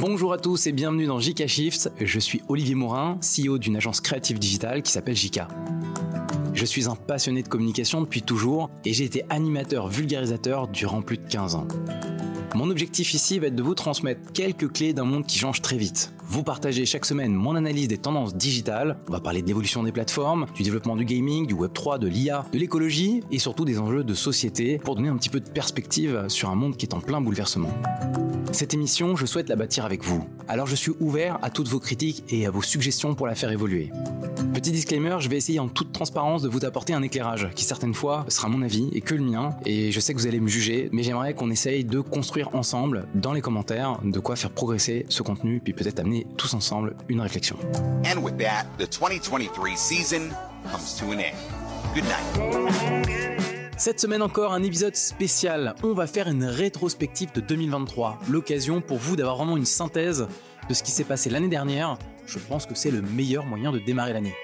Bonjour à tous et bienvenue dans JK Shift. Je suis Olivier Morin, CEO d'une agence créative digitale qui s'appelle JK. Je suis un passionné de communication depuis toujours et j'ai été animateur vulgarisateur durant plus de 15 ans. Mon objectif ici va être de vous transmettre quelques clés d'un monde qui change très vite. Vous partagez chaque semaine mon analyse des tendances digitales, on va parler de l'évolution des plateformes, du développement du gaming, du Web3, de l'IA, de l'écologie et surtout des enjeux de société pour donner un petit peu de perspective sur un monde qui est en plein bouleversement. Cette émission, je souhaite la bâtir avec vous. Alors je suis ouvert à toutes vos critiques et à vos suggestions pour la faire évoluer. Petit disclaimer, je vais essayer en toute transparence de vous apporter un éclairage qui certaines fois sera mon avis et que le mien. Et je sais que vous allez me juger, mais j'aimerais qu'on essaye de construire ensemble dans les commentaires de quoi faire progresser ce contenu, puis peut-être amener tous ensemble une réflexion. And with that, the 2023 season comes to an end. Good night. Cette semaine encore, un épisode spécial. On va faire une rétrospective de 2023. L'occasion pour vous d'avoir vraiment une synthèse de ce qui s'est passé l'année dernière. Je pense que c'est le meilleur moyen de démarrer l'année.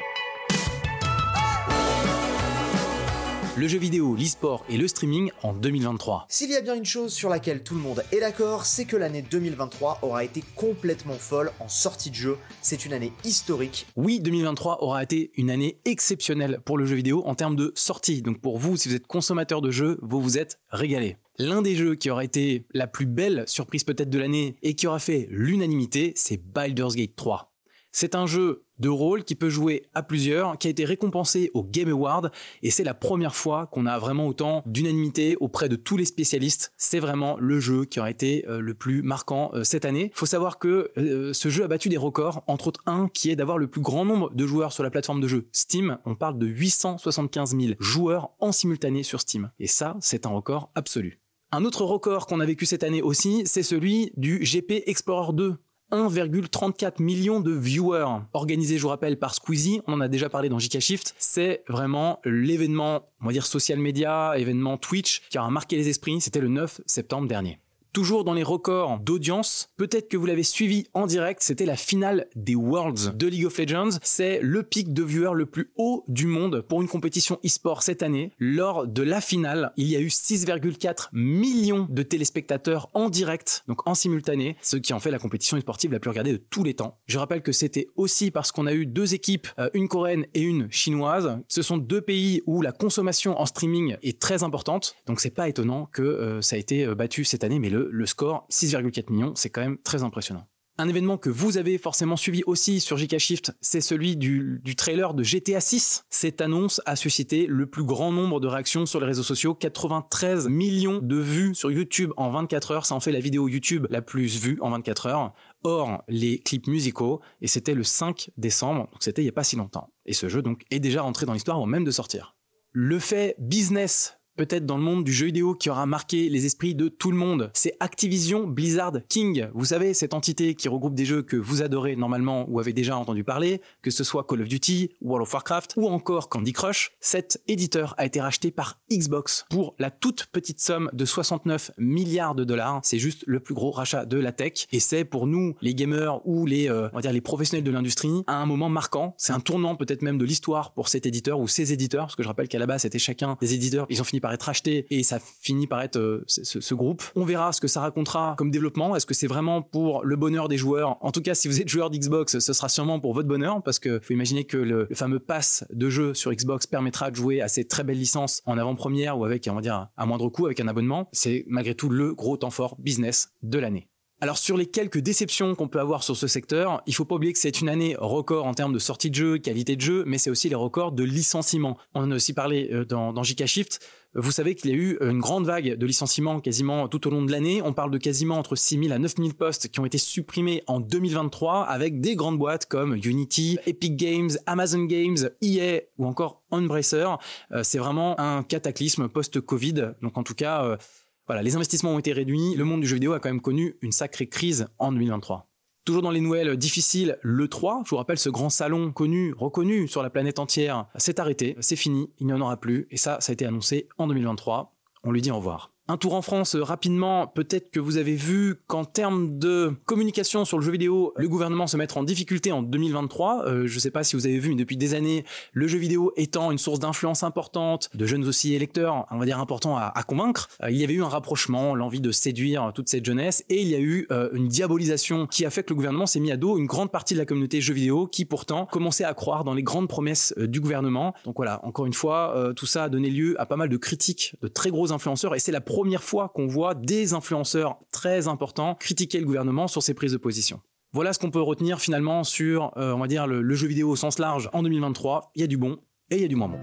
Le jeu vidéo, l'e-sport et le streaming en 2023. S'il y a bien une chose sur laquelle tout le monde est d'accord, c'est que l'année 2023 aura été complètement folle en sortie de jeu. C'est une année historique. Oui, 2023 aura été une année exceptionnelle pour le jeu vidéo en termes de sortie. Donc pour vous, si vous êtes consommateur de jeux, vous vous êtes régalé. L'un des jeux qui aura été la plus belle surprise peut-être de l'année et qui aura fait l'unanimité, c'est Baldur's Gate 3. C'est un jeu de rôle qui peut jouer à plusieurs, qui a été récompensé au Game Award, et c'est la première fois qu'on a vraiment autant d'unanimité auprès de tous les spécialistes. C'est vraiment le jeu qui aura été euh, le plus marquant euh, cette année. Il faut savoir que euh, ce jeu a battu des records, entre autres un qui est d'avoir le plus grand nombre de joueurs sur la plateforme de jeu Steam. On parle de 875 000 joueurs en simultané sur Steam. Et ça, c'est un record absolu. Un autre record qu'on a vécu cette année aussi, c'est celui du GP Explorer 2 1,34 million de viewers organisés, je vous rappelle, par Squeezie. On en a déjà parlé dans JK Shift. C'est vraiment l'événement, on va dire social media, événement Twitch qui a marqué les esprits. C'était le 9 septembre dernier. Toujours dans les records d'audience, peut-être que vous l'avez suivi en direct, c'était la finale des Worlds de League of Legends. C'est le pic de viewers le plus haut du monde pour une compétition e-sport cette année. Lors de la finale, il y a eu 6,4 millions de téléspectateurs en direct, donc en simultané, ce qui en fait la compétition e-sportive la plus regardée de tous les temps. Je rappelle que c'était aussi parce qu'on a eu deux équipes, euh, une coréenne et une chinoise. Ce sont deux pays où la consommation en streaming est très importante, donc c'est pas étonnant que euh, ça a été euh, battu cette année, mais le le, score, 6,4 millions, c'est quand même très impressionnant. Un événement que vous avez forcément suivi aussi sur JK Shift, c'est celui du, trailer de GTA 6. Cette annonce a suscité le plus grand nombre de réactions sur les réseaux sociaux, 93 millions de vues sur YouTube en 24 heures, ça en fait la vidéo YouTube la plus vue en 24 heures. Or, les clips musicaux, et c'était le 5 décembre, donc c'était il n'y a pas si longtemps. Et ce jeu donc est déjà rentré dans l'histoire avant même de sortir. Le fait business peut-être dans le monde du jeu vidéo qui aura marqué les esprits de tout le monde. C'est Activision Blizzard King. Vous savez, cette entité qui regroupe des jeux que vous adorez normalement ou avez déjà entendu parler, que ce soit Call of Duty, World of Warcraft ou encore Candy Crush. Cet éditeur a été racheté par Xbox pour la toute petite somme de 69 milliards de dollars. C'est juste le plus gros rachat de la tech et c'est pour nous, les gamers ou les, euh, on va dire les professionnels de l'industrie, un moment marquant. C'est un tournant peut-être même de l'histoire pour cet éditeur ou ces éditeurs, parce que je rappelle qu'à la base c'était chacun des éditeurs. Ils ont fini par être acheté et ça finit par être euh, ce, groupe. On verra ce que ça racontera comme développement. Est-ce que c'est vraiment pour le bonheur des joueurs? En tout cas, si vous êtes joueur d'Xbox, ce sera sûrement pour votre bonheur parce que faut imaginer que le, fameux pass de jeu sur Xbox permettra de jouer à ces très belles licences en avant-première ou avec, on va dire, à moindre coût, avec un abonnement. C'est malgré tout le gros temps fort business de l'année. Alors sur les quelques déceptions qu'on peut avoir sur ce secteur, il faut pas oublier que c'est une année record en termes de sortie de jeu, qualité de jeu, mais c'est aussi les records de licenciements. On en a aussi parlé euh, dans, dans Shift. Vous savez qu'il y a eu une grande vague de licenciements quasiment tout au long de l'année. On parle de quasiment entre 6000 à 9000 postes qui ont été supprimés en 2023 avec des grandes boîtes comme Unity, Epic Games, Amazon Games, EA ou encore Embracer. Euh, c'est vraiment un cataclysme post-Covid. Donc en tout cas, euh, voilà, les investissements ont été réduits. Le monde du jeu vidéo a quand même connu une sacrée crise en 2023. Toujours dans les nouvelles difficiles, le 3, je vous rappelle ce grand salon connu, reconnu sur la planète entière, s'est arrêté, c'est fini, il n'y en aura plus, et ça, ça a été annoncé en 2023. On lui dit au revoir. Un tour en France euh, rapidement, peut-être que vous avez vu qu'en termes de communication sur le jeu vidéo, le gouvernement se mettre en difficulté en 2023. Euh, je ne sais pas si vous avez vu, mais depuis des années, le jeu vidéo étant une source d'influence importante, de jeunes aussi électeurs, on va dire important à, convaincre, euh, il y avait eu un rapprochement, l'envie de séduire toute cette jeunesse, et il y a eu une diabolisation qui a fait que le gouvernement s'est mis à dos une grande partie de la communauté jeu vidéo qui pourtant commençait à croire dans les grandes promesses du gouvernement. Donc voilà, encore une fois, tout ça a donné lieu à pas mal de critiques de très gros influenceurs, et c'est la première fois qu'on voit des influenceurs très importants critiquer le gouvernement sur ses prises de position. Voilà ce qu'on peut retenir finalement sur, euh, on va dire, le, le jeu vidéo au sens large en 2023. Il y a du bon et il y a du moins bon.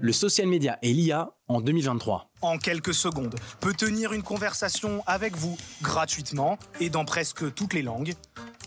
Le social media et l'IA en 2023. En quelques secondes, peut tenir une conversation avec vous gratuitement et dans presque toutes les langues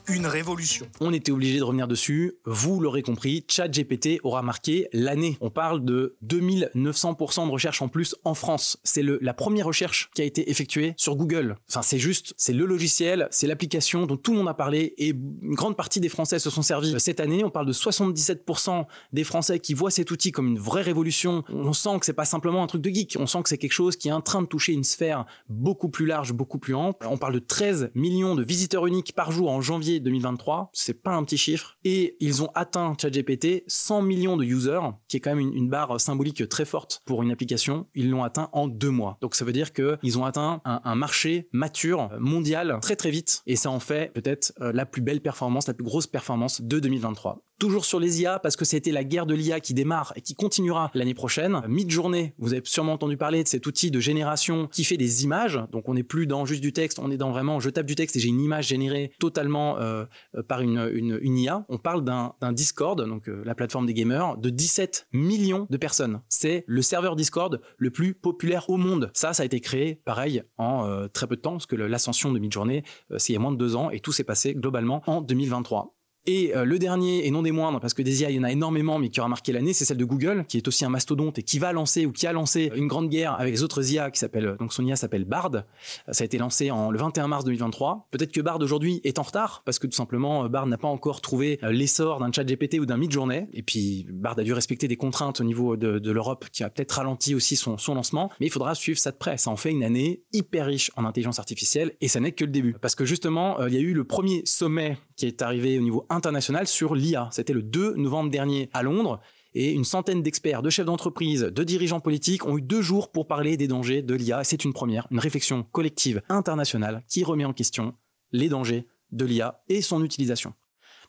une révolution. On était obligé de revenir dessus. Vous l'aurez compris, ChatGPT aura marqué l'année. On parle de 2900% de recherche en plus en France. C'est la première recherche qui a été effectuée sur Google. Enfin, c'est juste, c'est le logiciel, c'est l'application dont tout le monde a parlé et une grande partie des Français se sont servis. Cette année, on parle de 77% des Français qui voient cet outil comme une vraie révolution. On sent que c'est pas simplement un truc de geek. On sent que c'est quelque chose qui est en train de toucher une sphère beaucoup plus large, beaucoup plus ample. On parle de 13 millions de visiteurs uniques par jour en janvier 2023, c'est pas un petit chiffre. Et ils ont atteint ChatGPT 100 millions de users, qui est quand même une, barre symbolique très forte pour une application. Ils l'ont atteint en deux mois. Donc ça veut dire qu'ils ont atteint un, marché mature mondial très très vite. Et ça en fait peut-être euh, la plus belle performance, la plus grosse performance de 2023 toujours sur les IA parce que c'était la guerre de l'IA qui démarre et qui continuera l'année prochaine. Mid-journée, vous avez sûrement entendu parler de cet outil de génération qui fait des images. Donc on n'est plus dans juste du texte, on est dans vraiment je tape du texte et j'ai une image générée totalement euh, euh, par une, IA. On parle d'un Discord, donc euh, la plateforme des gamers, de 17 millions de personnes. C'est le serveur Discord le plus populaire au monde. Ça, ça a été créé pareil en très peu de temps parce que l'ascension de Mid-journée, c'est il y a moins de deux ans et tout s'est passé globalement en 2023. Et euh, le dernier, et non des moindres, parce que des IA, il y en a énormément, mais qui aura marqué l'année, c'est celle de Google, qui est aussi un mastodonte et qui va lancer ou qui a lancé une grande guerre avec les autres IA qui s'appelle, donc son IA s'appelle Bard. Euh, ça a été lancé en, le 21 mars 2023. Peut-être que Bard aujourd'hui est en retard, parce que tout simplement, euh, Bard n'a pas encore trouvé l'essor d'un chat GPT ou d'un mid-journée. Et puis, Bard a dû respecter des contraintes au niveau de, de l'Europe qui a peut-être ralenti aussi son, son lancement. Mais il faudra suivre ça de près. Ça en fait une année hyper riche en intelligence artificielle et ça n'est que le début. Parce que justement, il y a eu le premier sommet qui est arrivé au niveau international sur l'IA. C'était le 2 novembre dernier à Londres. Et une centaine d'experts, de chefs d'entreprise, de dirigeants politiques ont eu deux jours pour parler des dangers de l'IA. C'est une première, une réflexion collective internationale qui remet en question les dangers de l'IA et son utilisation.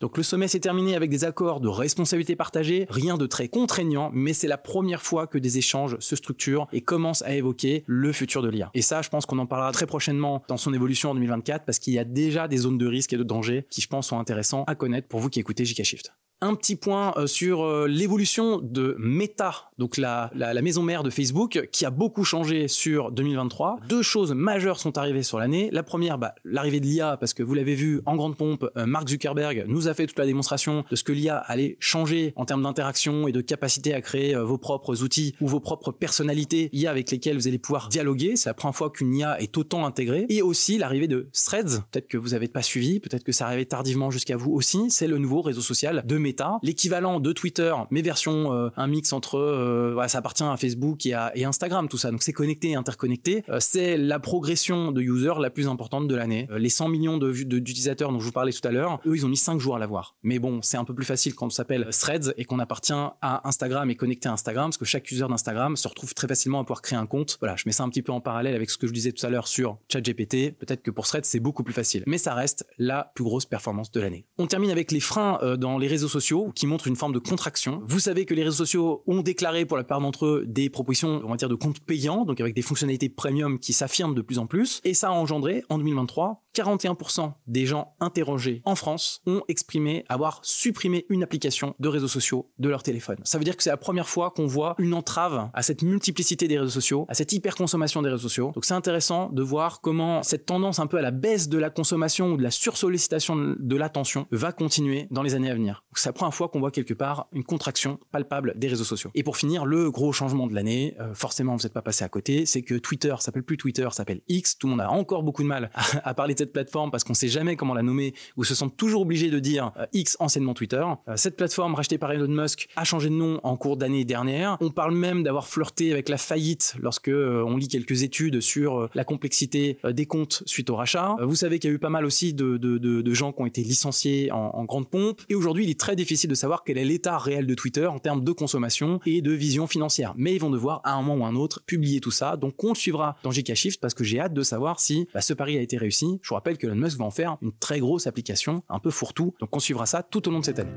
Donc le sommet s'est terminé avec des accords de responsabilité partagée, rien de très contraignant, mais c'est la première fois que des échanges se structurent et commencent à évoquer le futur de l'IA. Et ça, je pense qu'on en parlera très prochainement dans son évolution en 2024 parce qu'il y a déjà des zones de risque et de danger qui, je pense, sont intéressants à connaître pour vous qui écoutez JK Shift un petit point euh, sur euh, l'évolution de Meta, donc la, maison mère de Facebook, qui a beaucoup changé sur 2023. Deux choses majeures sont arrivées sur l'année. La première, bah, l'arrivée de l'IA, parce que vous l'avez vu en grande pompe, euh, Mark Zuckerberg nous a fait toute la démonstration de ce que l'IA allait changer en termes d'interaction et de capacité à créer vos propres outils ou vos propres personnalités IA avec lesquelles vous allez pouvoir dialoguer. C'est la première fois qu'une IA est autant intégrée. Et aussi l'arrivée de Threads, peut-être que vous n'avez pas suivi, peut-être que ça arrivait tardivement jusqu'à vous aussi. C'est le nouveau réseau social de Meta l'équivalent de Twitter, mais version euh, un mix entre, euh, ça appartient à Facebook et, à, Instagram, tout ça. Donc c'est connecté et interconnecté. Euh, c'est la progression de users la plus importante de l'année. les 100 millions d'utilisateurs dont je vous parlais tout à l'heure, eux, ils ont mis 5 jours à l'avoir. Mais bon, c'est un peu plus facile quand on s'appelle Threads et qu'on appartient à Instagram et connecté à Instagram, parce que chaque user d'Instagram se retrouve très facilement à pouvoir créer un compte. Voilà, je mets ça un petit peu en parallèle avec ce que je disais tout à l'heure sur ChatGPT. Peut-être que pour Threads, c'est beaucoup plus facile. Mais ça reste la plus grosse performance de l'année. On termine avec les freins dans les réseaux sociaux qui montrent une forme de contraction. Vous savez que les réseaux sociaux ont déclaré pour la plupart d'entre eux des propositions, on va dire, de comptes payants, donc avec des fonctionnalités premium qui s'affirment de plus en plus. Et ça a engendré, en 2023, 41% des gens interrogés en France ont exprimé avoir supprimé une application de réseaux sociaux de leur téléphone. Ça veut dire que c'est la première fois qu'on voit une entrave à cette multiplicité des réseaux sociaux, à cette hyperconsommation des réseaux sociaux. Donc c'est intéressant de voir comment cette tendance un peu à la baisse de la consommation ou de la sursollicitation de l'attention va continuer dans les années à venir. La première fois qu'on voit quelque part une contraction palpable des réseaux sociaux. Et pour finir, le gros changement de l'année, euh, forcément vous n'êtes pas passé à côté, c'est que Twitter s'appelle plus Twitter, s'appelle X. Tout le monde a encore beaucoup de mal à, parler de cette plateforme parce qu'on sait jamais comment la nommer ou se sentent toujours obligés de dire euh, X anciennement Twitter. Euh, cette plateforme rachetée par Elon Musk a changé de nom en cours d'année dernière. On parle même d'avoir flirté avec la faillite lorsque on lit quelques études sur la complexité des comptes suite au rachat. vous savez qu'il y a eu pas mal aussi de, gens qui ont été licenciés en, en grande pompe. Et aujourd'hui, il est très difficile de savoir quel est l'état réel de Twitter en termes de consommation et de vision financière. Mais ils vont devoir à un moment ou un autre publier tout ça. Donc on le suivra dans GK Shift parce que j'ai hâte de savoir si bah, ce pari a été réussi. Je vous rappelle que Elon Musk va en faire une très grosse application, un peu fourre-tout. Donc on suivra ça tout au long de cette année.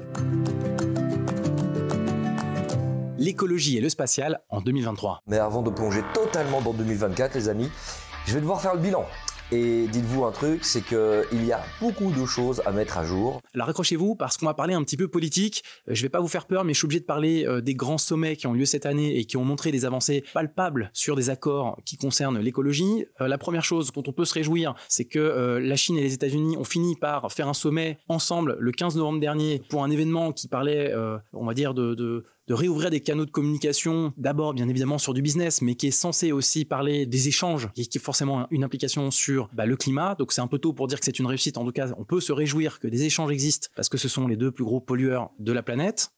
L'écologie et le spatial en 2023. Mais avant de plonger totalement dans 2024, les amis, je vais devoir faire le bilan. Et dites-vous un truc, c'est qu'il y a beaucoup de choses à mettre à jour. Alors accrochez-vous parce qu'on va parler un petit peu politique. Euh, je vais pas vous faire peur, mais je suis obligé de parler euh, des grands sommets qui ont lieu cette année et qui ont montré des avancées palpables sur des accords qui concernent l'écologie. Euh, la première chose dont on peut se réjouir, c'est que la Chine et les États-Unis ont fini par faire un sommet ensemble le 15 novembre dernier pour un événement qui parlait, on va dire, de réouvrir des canaux de communication, d'abord bien évidemment sur du business, mais qui est censé aussi parler des échanges, et qui est forcément une implication sur bah, le climat. Donc c'est un peu tôt pour dire que c'est une réussite. En tout cas, on peut se réjouir que des échanges existent parce que ce sont les deux plus gros pollueurs de la planète.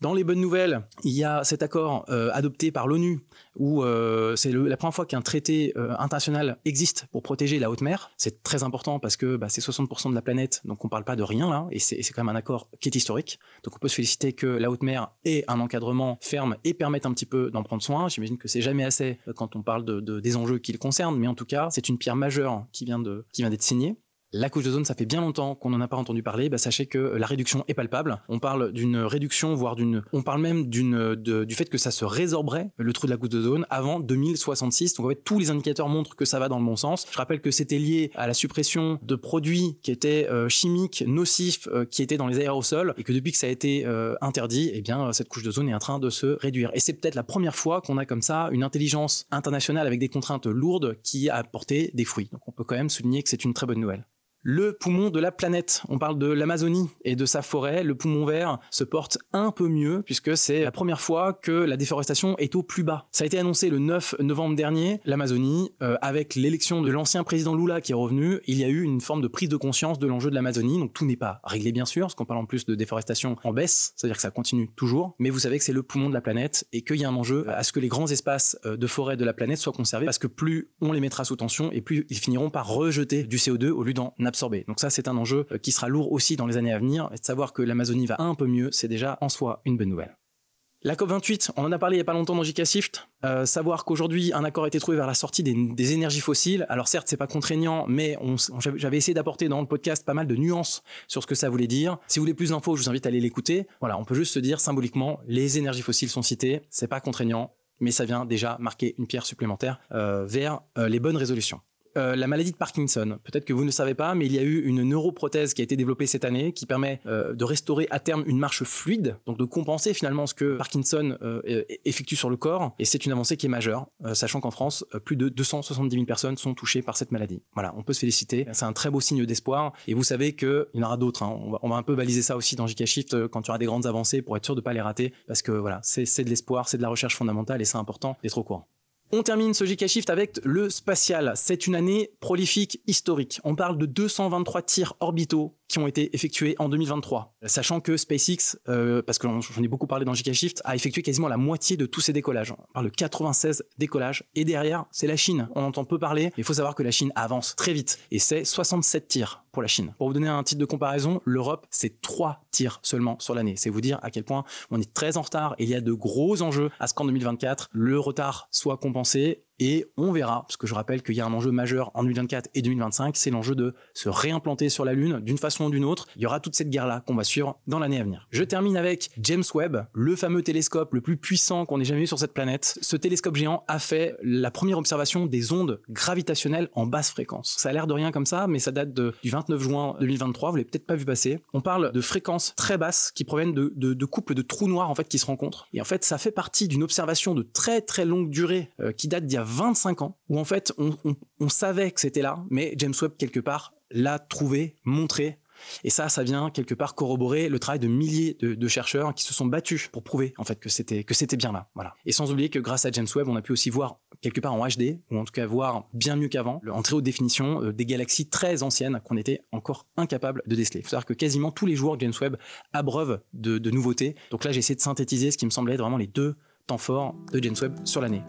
Dans les bonnes nouvelles, il y a cet accord euh, adopté par l'ONU où euh, c'est la première fois qu'un traité euh, international existe pour protéger la haute mer. C'est très important parce que bah, c'est 60% de la planète, donc on parle pas de rien là, et c'est quand même un accord qui est historique. Donc on peut se féliciter que la haute mer ait un encadrement ferme et permette un petit peu d'en prendre soin. J'imagine que c'est jamais assez quand on parle de, de, des enjeux qui le concernent, mais en tout cas c'est une pierre majeure qui vient d'être signée. La couche d'ozone, ça fait bien longtemps qu'on n'en a pas entendu parler. Bah, sachez que la réduction est palpable. On parle d'une réduction, voire d'une, on parle même d'une, du fait que ça se résorberait le trou de la couche d'ozone avant 2066. Donc en fait, tous les indicateurs montrent que ça va dans le bon sens. Je rappelle que c'était lié à la suppression de produits qui étaient euh, chimiques, nocifs, euh, qui étaient dans les aérosols, et que depuis que ça a été euh, interdit, eh bien cette couche d'ozone est en train de se réduire. Et c'est peut-être la première fois qu'on a comme ça une intelligence internationale avec des contraintes lourdes qui a apporté des fruits. Donc on peut quand même souligner que c'est une très bonne nouvelle le poumon de la planète. On parle de l'Amazonie et de sa forêt. Le poumon vert se porte un peu mieux puisque c'est la première fois que la déforestation est au plus bas. Ça a été annoncé le 9 novembre dernier. L'Amazonie, euh, avec l'élection de l'ancien président Lula qui est revenu, il y a eu une forme de prise de conscience de l'enjeu de l'Amazonie. Donc tout n'est pas réglé bien sûr, parce qu'on parle en plus de déforestation en baisse, c'est-à-dire que ça continue toujours. Mais vous savez que c'est le poumon de la planète et qu'il y a un enjeu à ce que les grands espaces euh, de forêt de la planète soient conservés parce que plus on les mettra sous tension et plus ils finiront par rejeter du CO2 au lieu d'en absorber. Donc ça, c'est un enjeu euh, qui sera lourd aussi dans les années à venir. Et de savoir que l'Amazonie va un peu mieux, c'est déjà en soi une bonne nouvelle. La COP28, on en a parlé il n'y a pas longtemps dans JK Shift. Euh, savoir qu'aujourd'hui un accord a été trouvé vers la sortie des, énergies fossiles. Alors certes, c'est pas contraignant, mais j'avais essayé d'apporter dans le podcast pas mal de nuances sur ce que ça voulait dire. Si vous voulez plus d'infos, je vous invite à aller l'écouter. Voilà, on peut juste se dire symboliquement, les énergies fossiles sont citées, c'est pas contraignant, mais ça vient déjà marquer une pierre supplémentaire euh, vers les bonnes résolutions. Euh, la maladie de Parkinson. Peut-être que vous ne savez pas, mais il y a eu une neuroprothèse qui a été développée cette année qui permet euh, de restaurer à terme une marche fluide, donc de compenser finalement ce que Parkinson euh, effectue sur le corps. Et c'est une avancée qui est majeure, sachant qu'en France, plus de 270 000 personnes sont touchées par cette maladie. Voilà, on peut se féliciter. C'est un très beau signe d'espoir. Et vous savez qu'il y en aura d'autres. Hein. On, va, un peu baliser ça aussi dans JK Shift quand il y aura des grandes avancées pour être sûr de ne pas les rater, parce que voilà, c'est de l'espoir, c'est de la recherche fondamentale et c'est important d'être au courant. On termine ce GK Shift avec le spatial. C'est une année prolifique historique. On parle de 223 tirs orbitaux qui ont été effectués en 2023. Sachant que SpaceX, euh, parce que j'en ai beaucoup parlé dans GK Shift, a effectué quasiment la moitié de tous ces décollages. On parle de 96 décollages. Et derrière, c'est la Chine. On entend peu parler. Il faut savoir que la Chine avance très vite. Et c'est 67 tirs pour la Chine. Pour vous donner un titre de comparaison, l'Europe, c'est 3 tirs seulement sur l'année. C'est vous dire à quel point on est très en retard et il y a de gros enjeux à ce qu'en 2024, le retard soit compensé et on verra, parce que je rappelle qu'il y a un enjeu majeur en 2024 et 2025, c'est l'enjeu de se réimplanter sur la Lune d'une façon ou d'une autre. Il y aura toute cette guerre-là qu'on va suivre dans l'année à venir. Je termine avec James Webb, le fameux télescope le plus puissant qu'on ait jamais eu sur cette planète. Ce télescope géant a fait la première observation des ondes gravitationnelles en basse fréquence. Ça a l'air de rien comme ça, mais ça date du 29 juin 2023, vous l'avez peut-être pas vu passer. On parle de fréquences très basses qui proviennent de, de, couples de trous noirs en fait qui se rencontrent. Et en fait, ça fait partie d'une observation de très très longue durée euh, qui date d'il y a 25 ans, où en fait on, savait que c'était là, mais James Webb quelque part l'a trouvé, montré, et ça, ça vient quelque part corroborer le travail de milliers de, chercheurs qui se sont battus pour prouver en fait que c'était que c'était bien là. Voilà. Et sans oublier que grâce à James Webb, on a pu aussi voir quelque part en HD, ou en tout cas voir bien mieux qu'avant, en très haute définition, euh, des galaxies très anciennes qu'on était encore incapable de déceler. Il faut savoir que quasiment tous les jours, James Webb abreuve de, de nouveautés. Donc là, j'ai essayé de synthétiser ce qui me semblait être vraiment les deux temps forts de James Webb sur l'année.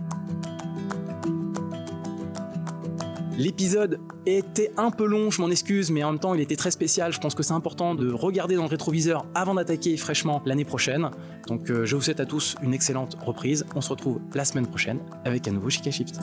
L'épisode était un peu long, je m'en excuse, mais en même temps il était très spécial. Je pense que c'est important de regarder dans le rétroviseur avant d'attaquer fraîchement l'année prochaine. Donc euh, je vous souhaite à tous une excellente reprise. On se retrouve la semaine prochaine avec un nouveau Chica Shift.